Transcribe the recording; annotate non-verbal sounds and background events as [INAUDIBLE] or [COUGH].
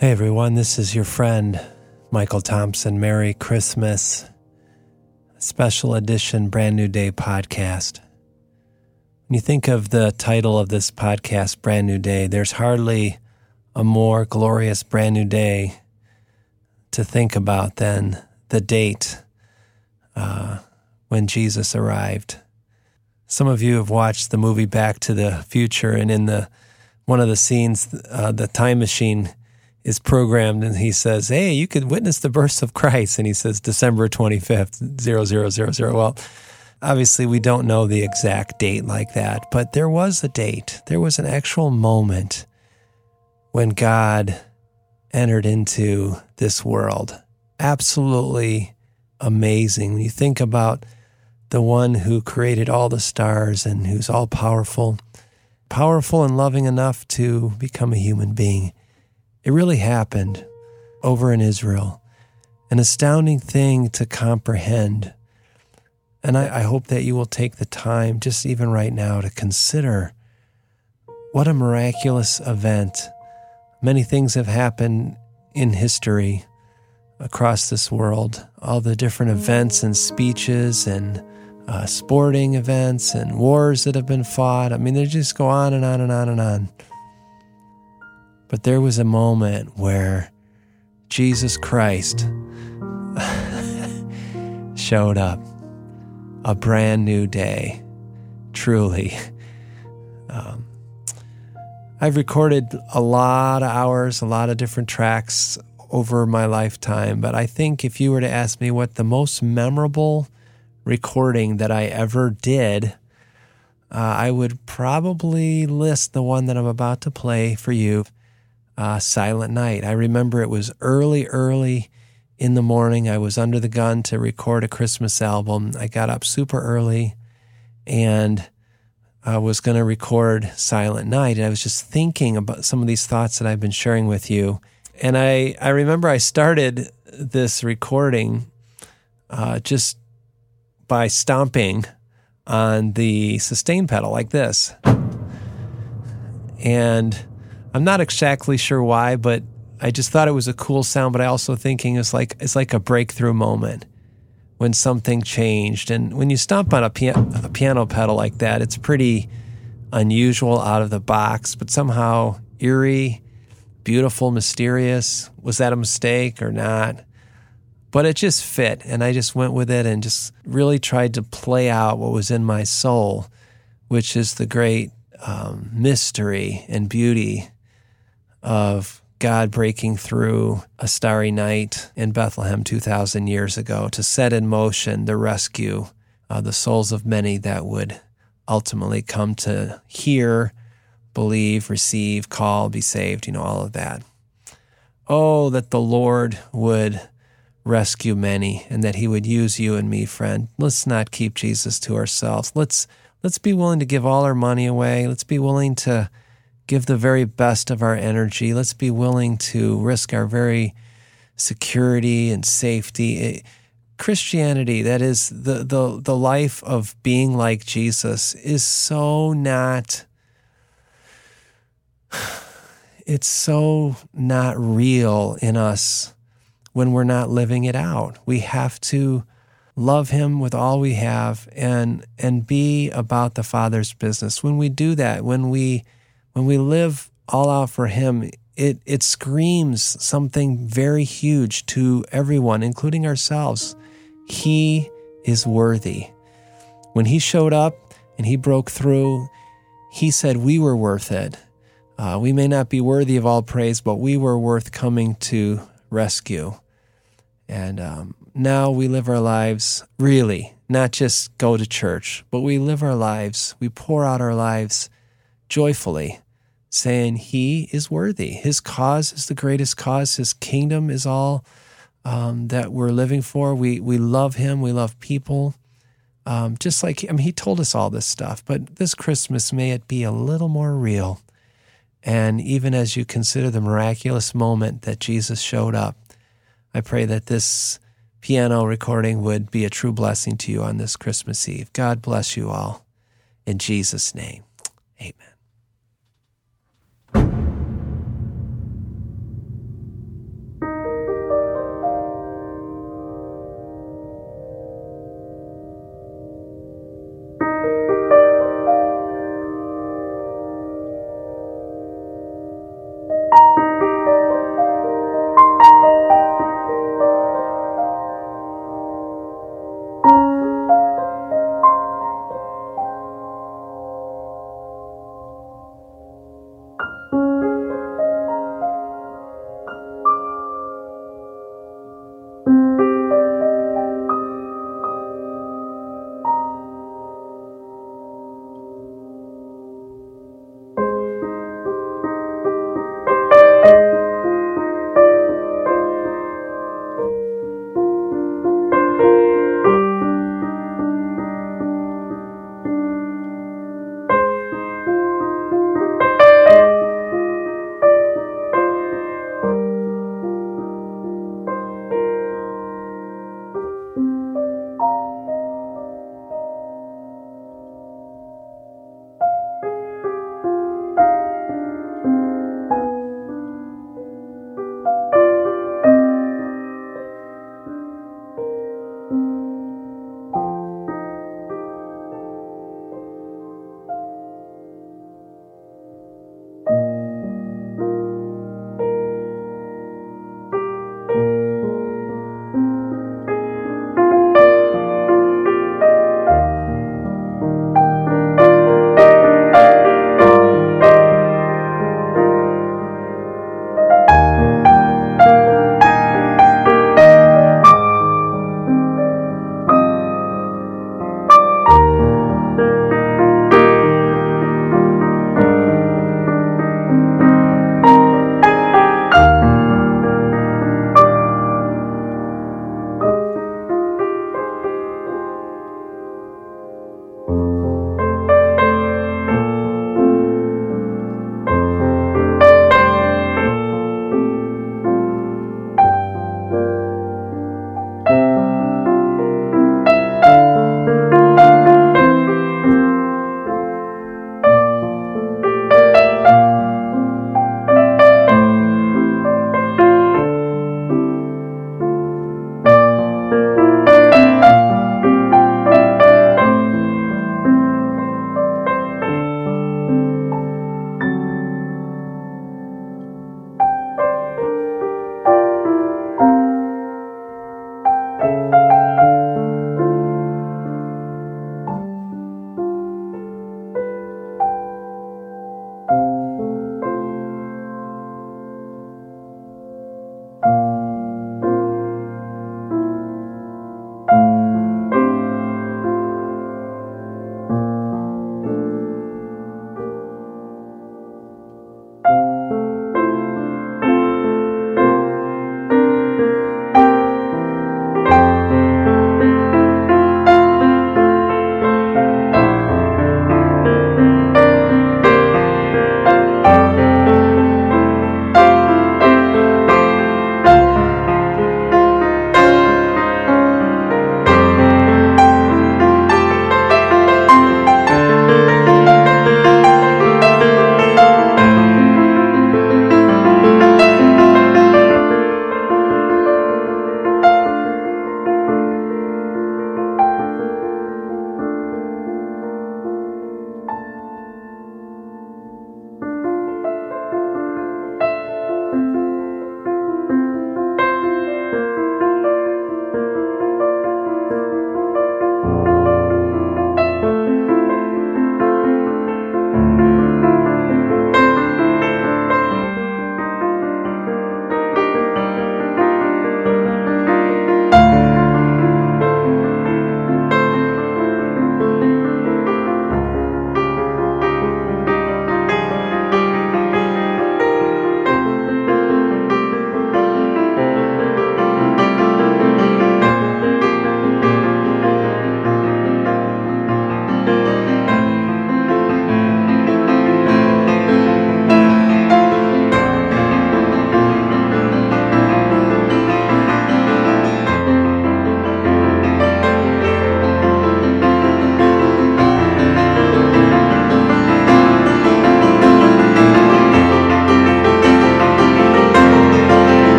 Hey everyone, this is your friend Michael Thompson. Merry Christmas. Special edition Brand New Day podcast. When you think of the title of this podcast, Brand New Day, there's hardly a more glorious brand new day to think about than the date uh, when Jesus arrived. Some of you have watched the movie Back to the Future, and in the one of the scenes, uh, the time machine is programmed and he says, Hey, you could witness the birth of Christ. And he says, December 25th, 0000. Well, obviously, we don't know the exact date like that, but there was a date. There was an actual moment when God entered into this world. Absolutely amazing. When you think about the one who created all the stars and who's all powerful, powerful and loving enough to become a human being it really happened over in Israel. An astounding thing to comprehend. And I, I, hope that you will take the time, just even right now, to consider what a miraculous event. Many things have happened in history across this world, all the different events and speeches and uh, sporting events and wars that have been fought. I mean, they just go on and on and on and on. But there was a moment where Jesus Christ [LAUGHS] showed up. A brand new day, truly. Um, I've recorded a lot of hours, a lot of different tracks over my lifetime, but I think if you were to ask me what the most memorable recording that I ever did, uh, I would probably list the one that I'm about to play for you uh, Silent Night. I remember it was early, early in the morning. I was under the gun to record a Christmas album. I got up super early and I was going to record Silent Night. And I was just thinking about some of these thoughts that I've been sharing with you. And I, I remember I started this recording uh, just by stomping on the sustain pedal like this. And I'm not exactly sure why, but I just thought it was a cool sound. But I also thinking it's like it's like a breakthrough moment when something changed. And when you stomp on a, a piano pedal like that, it's pretty unusual out of the box, but somehow eerie, beautiful, mysterious. Was that a mistake or not? But it just fit, and I just went with it and just really tried to play out what was in my soul, which is the great um, mystery and beauty of God breaking through a starry night in Bethlehem 2,000 years ago to set in motion the rescue of the souls of many that would ultimately come to hear, believe, receive, call, be saved, you know, all of that. Oh, that the Lord would rescue many and that he would use you and me, friend. Let's not keep Jesus to ourselves. Let's let's be willing to give all our money away. Let's be willing to give the very best of our energy. Let's be willing to risk our very security and safety. It, Christianity, that is the, the, the life of being like Jesus, is so not, [SIGHS] it's so not real in us when we're not living it out. We have to love him with all we have and and be about the father's business when we do that when we when we live all out for Him, it, it screams something very huge to everyone, including ourselves. He is worthy. When He showed up and He broke through, He said we were worth it. Uh, we may not be worthy of all praise, but we were worth coming to rescue. And um, now we live our lives really, not just go to church, but we live our lives, we pour out our lives joyfully, saying he is worthy. His cause is the greatest cause. His kingdom is all um, that we're living for. We we love him. We love people. Um, just like I mean, he told us all this stuff. But this Christmas, may it be a little more real. And even as you consider the miraculous moment that Jesus showed up, I pray that this piano recording would be a true blessing to you on this Christmas Eve. God bless you all. In Jesus' name, amen.